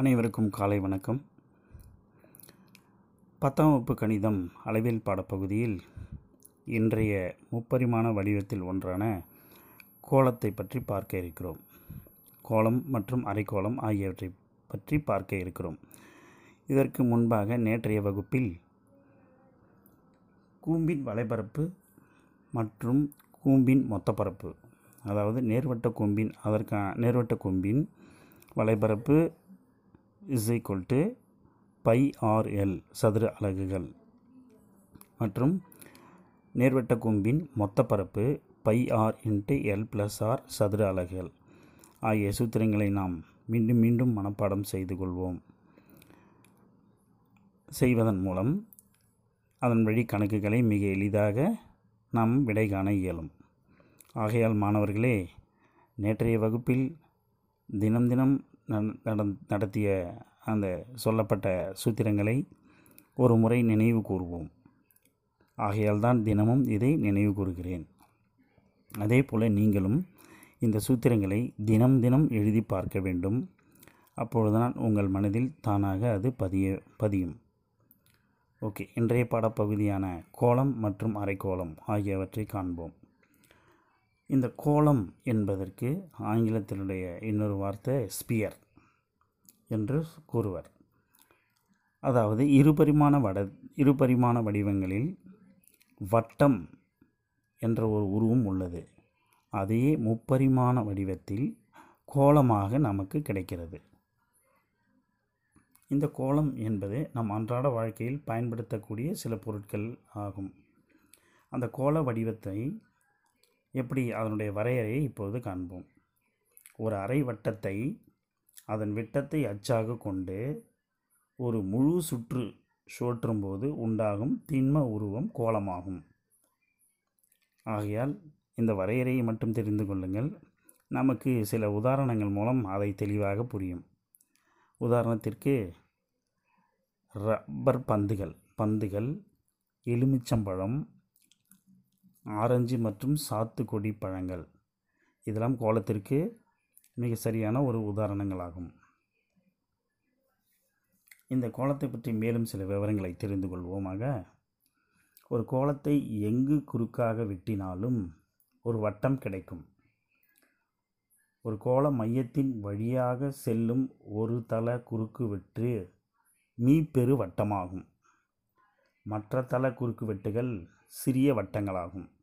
அனைவருக்கும் காலை வணக்கம். பத்தாம் வகுப்பு கணிதம் அளவியல் பாடப்பகுதியில் இன்றைய முப்பரிமாண வடிவத்தில் ஒன்றான கோலத்தை பற்றி பார்க்க இருக்கிறோம். கோலம் மற்றும் அரைக்கோளம் ஆகியவற்றை பற்றி பார்க்க இருக்கிறோம். இதற்கு முன்பாக நேற்றைய வகுப்பில் கூம்பின் வலைபரப்பு மற்றும் கூம்பின் மொத்தப்பரப்பு அதாவது நேர்வட்ட கூம்பின் அதற்கான நேர்வட்ட கூம்பின் வலைபரப்பு is equal to pi RL சதுர அலகுகள். மற்றும் நேர்வட்ட கூம்பின் மொத்த பரப்பு pi R into L plus R சதுர அலகுகள். ஆகிய சூத்திரங்களை நாம் மீண்டும் மீண்டும் மனப்பாடம் செய்து கொள்வோம். செய்வதன் மூலம் அதன் வழி கணக்குகளை மிக எளிதாக நாம் விடை காண இயலும். ஆகையால் மாணவர்களே நேற்றைய வகுப்பில் தினம் தினம் நடத்திய அந்த சொல்லப்பட்ட சூத்திரங்களை ஒரு முறை நினைவு கூறுவோம் ஆகையால் தான் தினமும் இதை நினைவு கூறுகிறேன். அதே போல் நீங்களும் இந்த சூத்திரங்களை தினம் தினம் எழுதி பார்க்க வேண்டும். அப்பொழுதுதான் உங்கள் மனதில் தானாக அது பதிய பதியும். ஓகே இன்றைய பாடப்பகுதியான கோலம் மற்றும் அரைக்கோளம் ஆகியவற்றை காண்போம். இந்த கோலம் என்பதற்கு ஆங்கிலத்தினுடைய இன்னொரு வார்த்தை ஸ்பியர் என்று கூறுவர். அதாவது இருபரிமாண வட இருபரிமாண வடிவங்களில் வட்டம் என்ற ஒரு உருவம் உள்ளது. அதையே முப்பரிமாண வடிவத்தில் கோலமாக நமக்கு கிடைக்கிறது. இந்த கோலம் என்பது நம் அன்றாட வாழ்க்கையில் பயன்படுத்தக்கூடிய சில பொருட்கள் ஆகும். அந்த கோல வடிவத்தை எப்படி அதனுடைய வரையறையை இப்போது காண்போம். ஒரு அரை வட்டத்தை அதன் விட்டத்தை அச்சாக கொண்டு ஒரு முழு சுற்று சுழற்றும்போது உண்டாகும் திண்ம உருவம் கோலமாகும். ஆகையால் இந்த வரையறையை மட்டும் தெரிந்து கொள்ளுங்கள். நமக்கு சில உதாரணங்கள் மூலம் அதை தெளிவாக புரியும். உதாரணத்திற்கு ரப்பர் பந்துகள். பந்துகள் எலுமிச்சம்பழம் ஆரஞ்சு மற்றும் சாத்துக்கொடி பழங்கள். இதெல்லாம் கோலத்திற்கு மிக சரியான ஒரு உதாரணங்களாகும். இந்த கோலத்தை பற்றி மேலும் சில விவரங்களை தெரிந்து கொள்வோமாக. ஒரு கோலத்தை எங்கு குறுக்காக வெட்டினாலும் ஒரு வட்டம் கிடைக்கும். ஒரு கோல மையத்தின் வழியாக செல்லும் ஒரு தள குறுக்கு வெட்டு மீப்பெரு வட்டமாகும். மற்ற தள குறுக்கு வெட்டுகள் சிறிய வட்டங்களாகும்.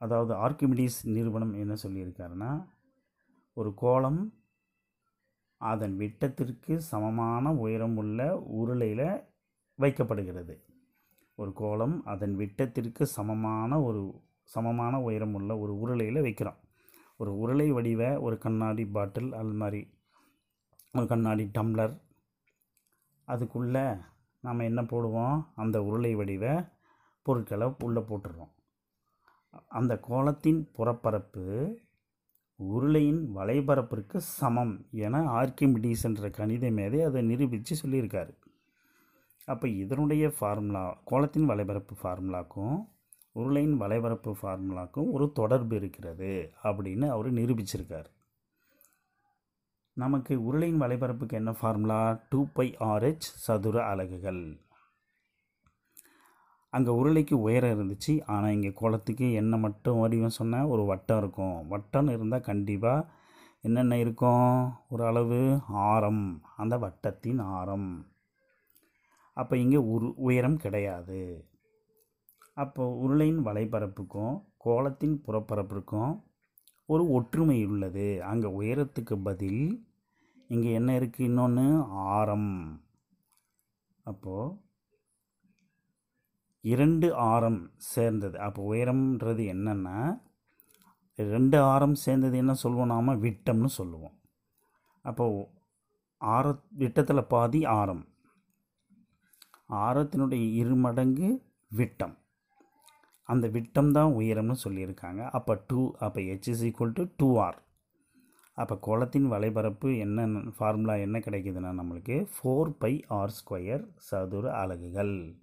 அதாவது ஆர்கிமிடிஸ் நிறுவனம் என்ன சொல்லியிருக்காருன்னா ஒரு கோலம் அதன் விட்டத்திற்கு சமமான உயரம் உள்ள உருளையில் வைக்கப்படுகிறது. ஒரு கோலம் அதன் விட்டத்திற்கு சமமான ஒரு சமமான உயரம் உள்ள ஒரு உருளையில் வைக்கிறோம் ஒரு உருளை வடிவ ஒரு கண்ணாடி பாட்டில் அது மாதிரி ஒரு கண்ணாடி டம்ளர் அதுக்குள்ளே நாம் என்ன போடுவோம்? அந்த உருளை வடிவ பொருட்களை உள்ளே போட்டுடுறோம் அந்த கோலத்தின் புறப்பரப்பு உருளையின் வலைபரப்பிற்கு சமம் என ஆர்கிமிடிஸ் என்ற கணித மேதை அதை நிரூபித்து சொல்லியிருக்காரு. அப்போ இதனுடைய ஃபார்முலா கோலத்தின் வலைபரப்பு ஃபார்முலாக்கும் உருளையின் வலைபரப்பு ஃபார்முலாக்கும் ஒரு தொடர்பு இருக்கிறது அப்படின்னு அவர் நிரூபிச்சிருக்கார். நமக்கு உருளையின் வலைபரப்புக்கு என்ன ஃபார்முலா டூ பை ஆர்ஹெச் சதுர அலகுகள். அங்கே உருளைக்கு உயரம் இருந்துச்சு. ஆனால் இங்கே குளத்துக்கு என்ன மட்டும் வடிவம் சொன்னால் ஒரு வட்டம் இருக்கும். வட்டம்னு இருந்தால் கண்டிப்பாக என்னென்ன இருக்கும்? ஒரு அளவு ஆரம். அந்த வட்டத்தின் ஆரம். அப்போ இங்கே உரு உயரம் கிடையாது. அப்போ உருளையின் வலைப்பரப்புக்கும் கோலத்தின் புறப்பரப்புக்கும் ஒரு ஒற்றுமை உள்ளது. அங்கே உயரத்துக்கு பதில் இங்கே என்ன இருக்குது இன்னொன்று ஆரம். அப்போது இரண்டு ஆரம் சேர்ந்தது. அப்போ உயரம்ன்றது என்னென்னா ரெண்டு ஆரம் சேர்ந்தது என்ன சொல்லுவோம் நாம்? விட்டம்னு சொல்லுவோம். அப்போது ஆர விட்டத்தில் பாதி ஆரம். ஆரத்தினுடைய இருமடங்கு விட்டம். அந்த விட்டம் தான் உயரம்னு சொல்லியிருக்காங்க. அப்போ டூ அப்போ H is equal to two R அப்போ குளத்தின் வலைபரப்பு என்ன ஃபார்முலா என்ன கிடைக்குதுன்னா நம்மளுக்கு ஃபோர் பை ஆர் ஸ்கொயர் சதுர அலகுகள்.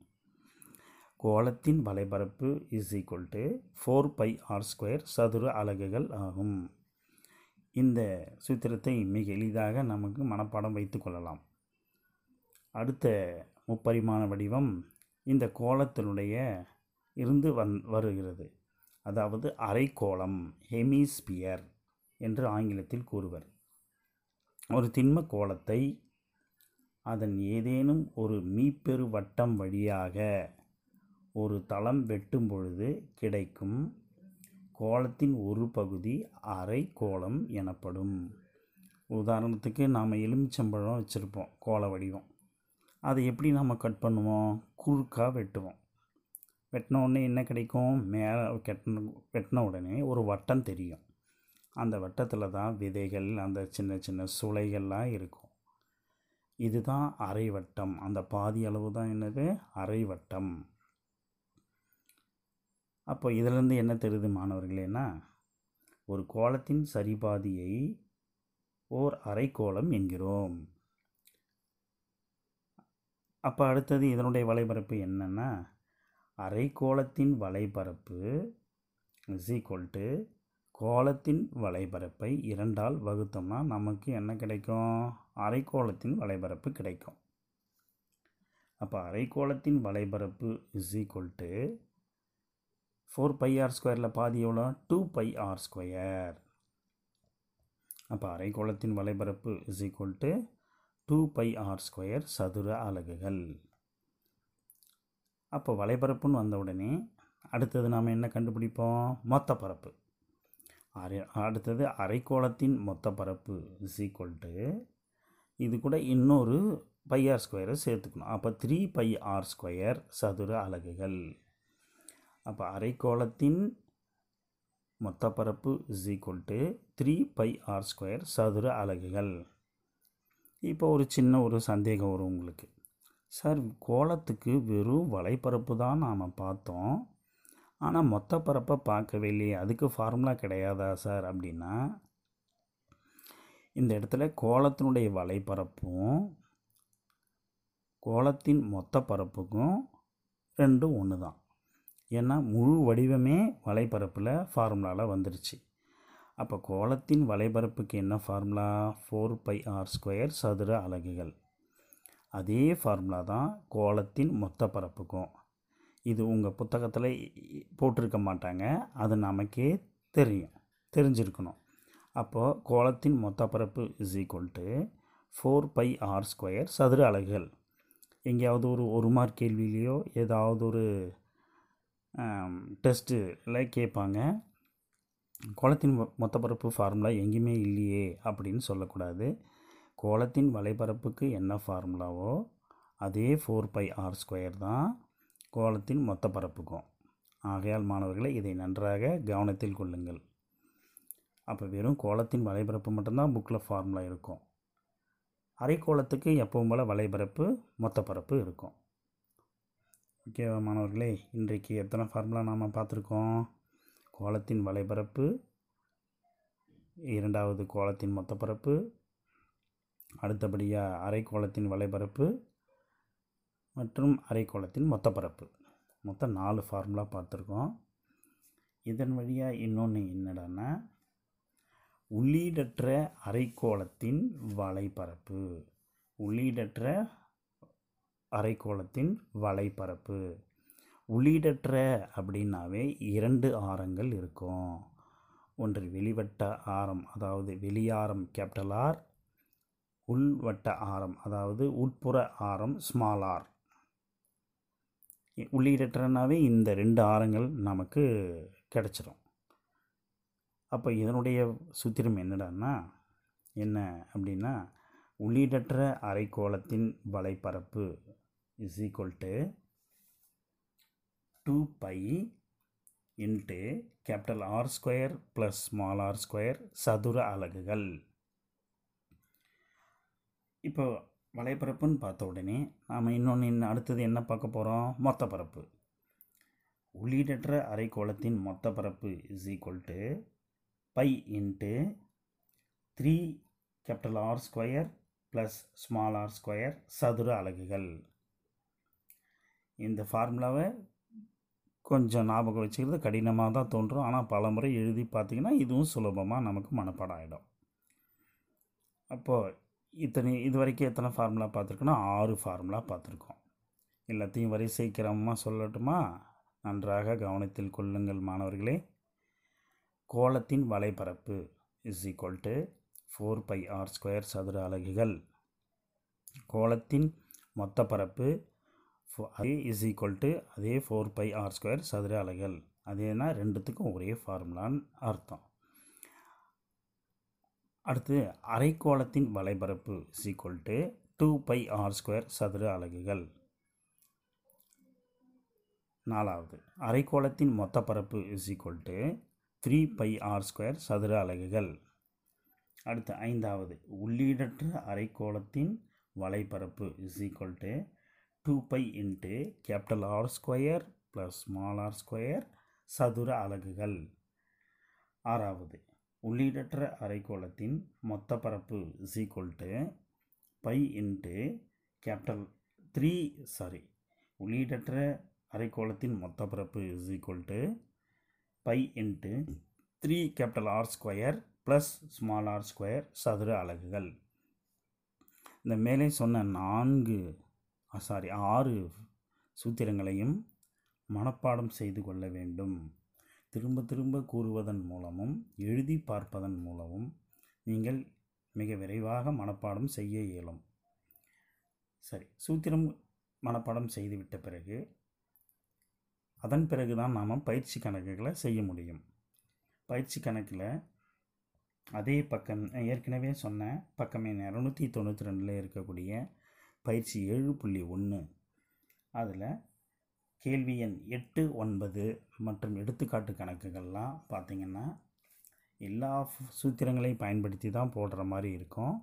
கோலத்தின் வலைபரப்பு is equal to four pi R square சதுர அலகுகள் ஆகும். இந்த சூத்திரத்தை மிக எளிதாக நமக்கு மனப்பாடம் வைத்து கொள்ளலாம். அடுத்த முப்பரிமாண வடிவம் இந்த கோலத்தினுடைய இருந்து வந் வருகிறது. அதாவது அரைக்கோளம் ஹெமிஸ்பியர் என்று ஆங்கிலத்தில் கூறுவர். ஒரு திண்ம கோலத்தை அதன் ஏதேனும் ஒரு மீப்பெரு வட்டம் வழியாக ஒரு தளம் வெட்டும் பொழுது கிடைக்கும் கோலத்தின் ஒரு பகுதி அரை கோலம் எனப்படும். உதாரணத்துக்கு நாம் எலுமிச்சம்பழம் வச்சுருப்போம் கோள வடிவம். அதை எப்படி நம்ம கட் பண்ணுவோம்? குறுக்காக வெட்டுவோம். வெட்டின உடனே என்ன கிடைக்கும்? மேலே கெட்டின வெட்டின உடனே ஒரு வட்டம் தெரியும். அந்த வட்டத்தில் தான் விதைகள் அந்த சின்ன சின்ன சுளைகள்லாம் இருக்கும். இதுதான் அரை வட்டம். அந்த பாதி அளவு தான் என்னது? அரை வட்டம். அப்போ இதிலேருந்து என்ன தெரியுது மாணவர்களேன்னா ஒரு கோலத்தின் சரிபாதியை ஓர் அரைக்கோளம் என்கிறோம். அப்போ அடுத்தது இதனுடைய வலைபரப்பு என்னென்னா அரைக்கோளத்தின் வலைபரப்பு இஸ் ஈக்குவல் டு கோலத்தின் வலைபரப்பை இரண்டால் வகுத்தோம்னா நமக்கு என்ன கிடைக்கும்? அரைக்கோளத்தின் வலைபரப்பு கிடைக்கும். அப்போ அரைக்கோளத்தின் வலைபரப்பு is equal to four pi R ஸ்கொயரில் பாதி எவ்வளோ? Two pi R square. அப்போ அரைக்கோளத்தின் வலைபரப்பு is equal to two pi R square சதுர அலகுகள். அப்போ வலைபரப்புன்னு வந்த உடனே அடுத்தது நாம் என்ன கண்டுபிடிப்போம்? மொத்த பரப்பு அரை அடுத்தது அரைக்கோளத்தின் மொத்த பரப்பு இஸ் ஈக்குவல் டு இது கூட இன்னொரு பை ஆர் ஸ்கொயரை சேர்த்துக்கணும். அப்போ த்ரீ பை ஆர் ஸ்கொயர் சதுர அலகுகள். அப்போ அரைக்கோளத்தின் மொத்த பரப்பு is equal to three pi R square சதுர அலகுகள். இப்போ ஒரு சின்ன ஒரு சந்தேகம் வரும் உங்களுக்கு. சார் கோலத்துக்கு வெறும் வலைப்பரப்பு தான் நாம் பார்த்தோம். ஆனால் மொத்த பரப்பை பார்க்கவே இல்லையே. அதுக்கு ஃபார்முலா கிடையாதா சார் அப்படின்னா இந்த இடத்துல கோலத்தினுடைய வலைப்பரப்பும் கோலத்தின் மொத்த பரப்புக்கும் ரெண்டும் ஒன்று தான் ஏன்னா முழு வடிவமே வலைப்பரப்பில் ஃபார்முலாவில் வந்துருச்சு. அப்போ கோலத்தின் வலைபரப்புக்கு என்ன formula? Four pi R square சதுர அலகுகள். அதே ஃபார்முலா தான் கோலத்தின் மொத்த பரப்புக்கும். இது உங்கள் புத்தகத்தில் போட்டிருக்க மாட்டாங்க. அது நமக்கே தெரியும். தெரிஞ்சிருக்கணும். அப்போது கோலத்தின் மொத்த பரப்பு is equal to four pi R square சதுர அலகுகள். எங்கேயாவது ஒரு ஒரு மார்க் கேள்வியிலையோ ஏதாவது ஒரு டெஸ்ட்டில் கேட்பாங்க. கோலத்தின் மொத்த பரப்பு ஃபார்முலா எங்கேயுமே இல்லையே அப்படின்னு சொல்லக்கூடாது. கோலத்தின் வலைபரப்புக்கு என்ன ஃபார்முலாவோ அதே ஃபோர் பை ஆர் ஸ்கொயர் தான் கோலத்தின் மொத்த பரப்புக்கும் ஆகையால் மாணவர்களை இதை நன்றாக கவனத்தில் கொள்ளுங்கள். அப்போ வெறும் கோலத்தின் வலைபரப்பு மட்டும்தான் புக்கில் ஃபார்முலா இருக்கும். அரைக்கோளத்துக்கு எப்பவும் போல் வலைபரப்பு மொத்த பரப்பு இருக்கும். ஓகேவா மாணவர்களே இன்றைக்கு எத்தனை ஃபார்முலா நாம் பார்த்துருக்கோம்? கோலத்தின் வலைபரப்பு இரண்டாவது கோலத்தின் மொத்த பரப்பு அடுத்தபடியாக அரைக்கோளத்தின் வலைபரப்பு மற்றும் அரைக்கோளத்தின் மொத்த பரப்பு மொத்தம் நாலு ஃபார்முலா பார்த்துருக்கோம். இதன் வழியாக இன்னொன்று என்னடான்னா உள்ளீடற்ற அரைக்கோளத்தின் வலைபரப்பு உள்ளீடற்ற அரைக்கோளத்தின் வலைப்பரப்பு. உள்ளீடற்ற அப்படின்னாவே இரண்டு ஆரங்கள் இருக்கும். ஒன்று வெளிவட்ட ஆரம் அதாவது வெளியாரம் கேபிட்டல் ஆர் உள்வட்ட ஆரம் அதாவது உட்புற ஆரம் ஸ்மால் ஆர் உள்ளீடற்றனாவே இந்த ரெண்டு ஆரங்கள் நமக்கு கிடச்சிரும். அப்போ இதனுடைய சூத்திரம் என்னடான்னா என்ன அப்படின்னா உள்ளீடற்ற அரைக்கோளத்தின் வலைப்பரப்பு is equal to two pi into capital R square plus small R square சதுர அலகுகள். இப்போ வலைப்பரப்புன்னு பார்த்த உடனே நாம் இன்னொன்று இன்னும் அடுத்தது என்ன பார்க்க போகிறோம் மொத்த பரப்பு உள்ளீடற்ற அரைக்கோளத்தின் மொத்த பரப்பு is equal to pi into three capital R square plus small R square சதுர அலகுகள். இந்த ஃபார்முலாவை கொஞ்சம் ஞாபகம் வச்சுக்கிறது கடினமாக தான் தோன்றும். ஆனால் பல முறை எழுதி பார்த்தீங்கன்னா இதுவும் சுலபமாக நமக்கு மனப்பாடம் ஆகிடும் அப்போது இத்தனை இது வரைக்கும் எத்தனை ஃபார்முலா பார்த்துருக்கோன்னா ஆறு ஃபார்முலா பார்த்துருக்கோம். எல்லாத்தையும் வரிசை கிரமமாக சொல்லட்டுமா? நன்றாக கவனத்தில் கொள்ளுங்கள் மாணவர்களே. கோலத்தின் வலைப்பரப்பு is equal to four pi R square சதுர அலகுகள். கோலத்தின் மொத்த பரப்பு அதே இஸ் ஈக்குவல் டு அதே ஃபோர் பை ஆர் ஸ்கொயர் சதுர அலகுகள் அதேனா ரெண்டுத்துக்கும் ஒரே ஃபார்முலான்னு அர்த்தம். அடுத்து அரைக்கோளத்தின் வலைபரப்பு is equal to two pi R square சதுர அலகுகள். நாலாவது அரைக்கோளத்தின் மொத்த பரப்பு is equal to three pi R square சதுர அலகுகள். அடுத்து ஐந்தாவது உள்ளீடற்ற அரைக்கோளத்தின் வலைபரப்பு is equal to two pi into capital r square plus small r square சதுர அலகுகள். ஆறாவது உள்ளீடற்ற அரைக்கோளத்தின் மொத்த பரப்பு is equal to pi into capital three sorry உள்ளீடற்ற அரைக்கோளத்தின் மொத்த பரப்பு is equal to pi into three capital R square plus small R square சதுர அலகுகள். இந்த மேலே சொன்ன நான்கு சாரி ஆறு சூத்திரங்களையும் மனப்பாடம் செய்து கொள்ள வேண்டும். திரும்ப திரும்ப கூறுவதன் மூலமும் எழுதி பார்ப்பதன் மூலமும் நீங்கள் மிக விரைவாக மனப்பாடம் செய்ய இயலும். சரி சூத்திரம் மனப்பாடம் செய்துவிட்ட பிறகு அதன் பிறகு தான் நாம் பயிற்சி கணக்குகளை செய்ய முடியும். பயிற்சி கணக்கில் அதே பக்கம் ஏற்கனவே சொன்ன பக்கமே இரநூத்தி தொண்ணூற்றி ரெண்டில் இருக்கக்கூடிய பயிற்சி ஏழு புள்ளி ஒன்று. அதில் கேள்வி எண் எட்டு ஒன்பது மற்றும் எடுத்துக்காட்டு கணக்குகள்லாம் பார்த்திங்கன்னா எல்லா சூத்திரங்களையும் பயன்படுத்தி தான் போடுற மாதிரி இருக்கும்.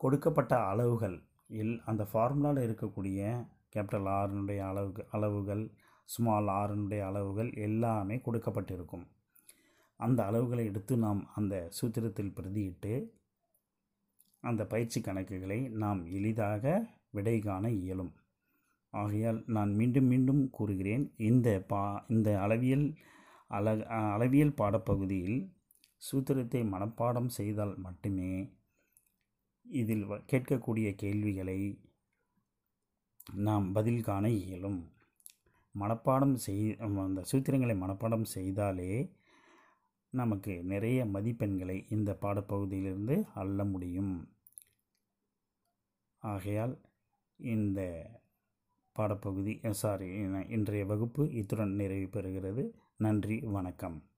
கொடுக்கப்பட்ட அளவுகள் எல் அந்த ஃபார்முலாவில் இருக்கக்கூடிய கேபிட்டல் ஆறுனுடைய அளவு அளவுகள் ஸ்மால் ஆறுனுடைய அளவுகள் எல்லாமே கொடுக்கப்பட்டிருக்கும். அந்த அளவுகளை எடுத்து நாம் அந்த சூத்திரத்தில் பிரதியிட்டு அந்த பயிற்சி கணக்குகளை நாம் எளிதாக விடை காண இயலும். ஆகையால் நான் மீண்டும் மீண்டும் கூறுகிறேன் இந்த பா இந்த அளவியல் அல அளவியல் பாடப்பகுதியில் சூத்திரத்தை மனப்பாடம் செய்தால் மட்டுமே இதில் கேட்கக்கூடிய கேள்விகளை நாம் பதில் காண இயலும். மனப்பாடம் செய் அந்த சூத்திரங்களை மனப்பாடம் செய்தாலே நமக்கு நிறைய மதிப்பெண்களை இந்த பாடப்பகுதியிலிருந்து அள்ள முடியும். ஆகையால் இந்த பாடப்பகுதி சாரி இன்றைய வகுப்பு இத்துடன் நிறைவு பெறுகிறது. நன்றி வணக்கம்.